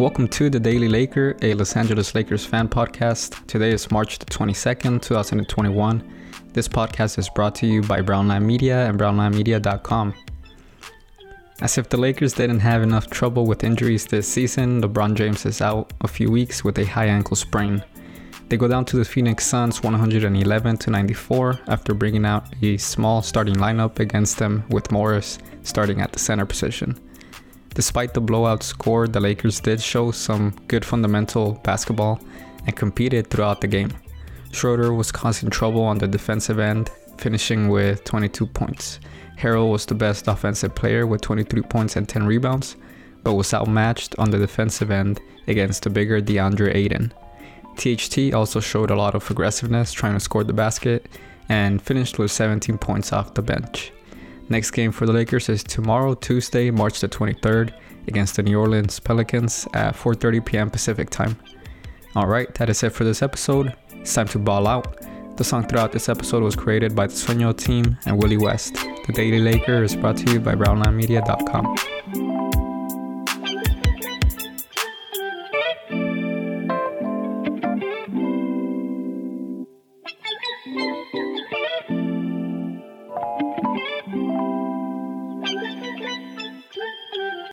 Welcome to the Daily Laker, a Los Angeles Lakers fan podcast. Today is March the 22nd, 2021. This podcast is brought to you by Brownlab Media and brownlabmedia.com. As if the Lakers didn't have enough trouble with injuries this season, LeBron James is out a few weeks with a high ankle sprain. They go down to the Phoenix Suns 111 to 94 after bringing out a small starting lineup against them with Morris starting at the center position. Despite the blowout score, the Lakers did show some good fundamental basketball and competed throughout the game. Schroeder was causing trouble on the defensive end, finishing with 22 points. Harrell was the best offensive player with 23 points and 10 rebounds, but was outmatched on the defensive end against the bigger DeAndre Ayton. THT also showed a lot of aggressiveness trying to score the basket and finished with 17 points off the bench. Next game for the Lakers is tomorrow, Tuesday, March the 23rd, against the New Orleans Pelicans at 4:30 p.m. Pacific time. All right, that is it for this episode. It's time to ball out. The song throughout this episode was created by the Sueño team and Willy West. The Daily Laker is brought to you by BrownlabMedia.com.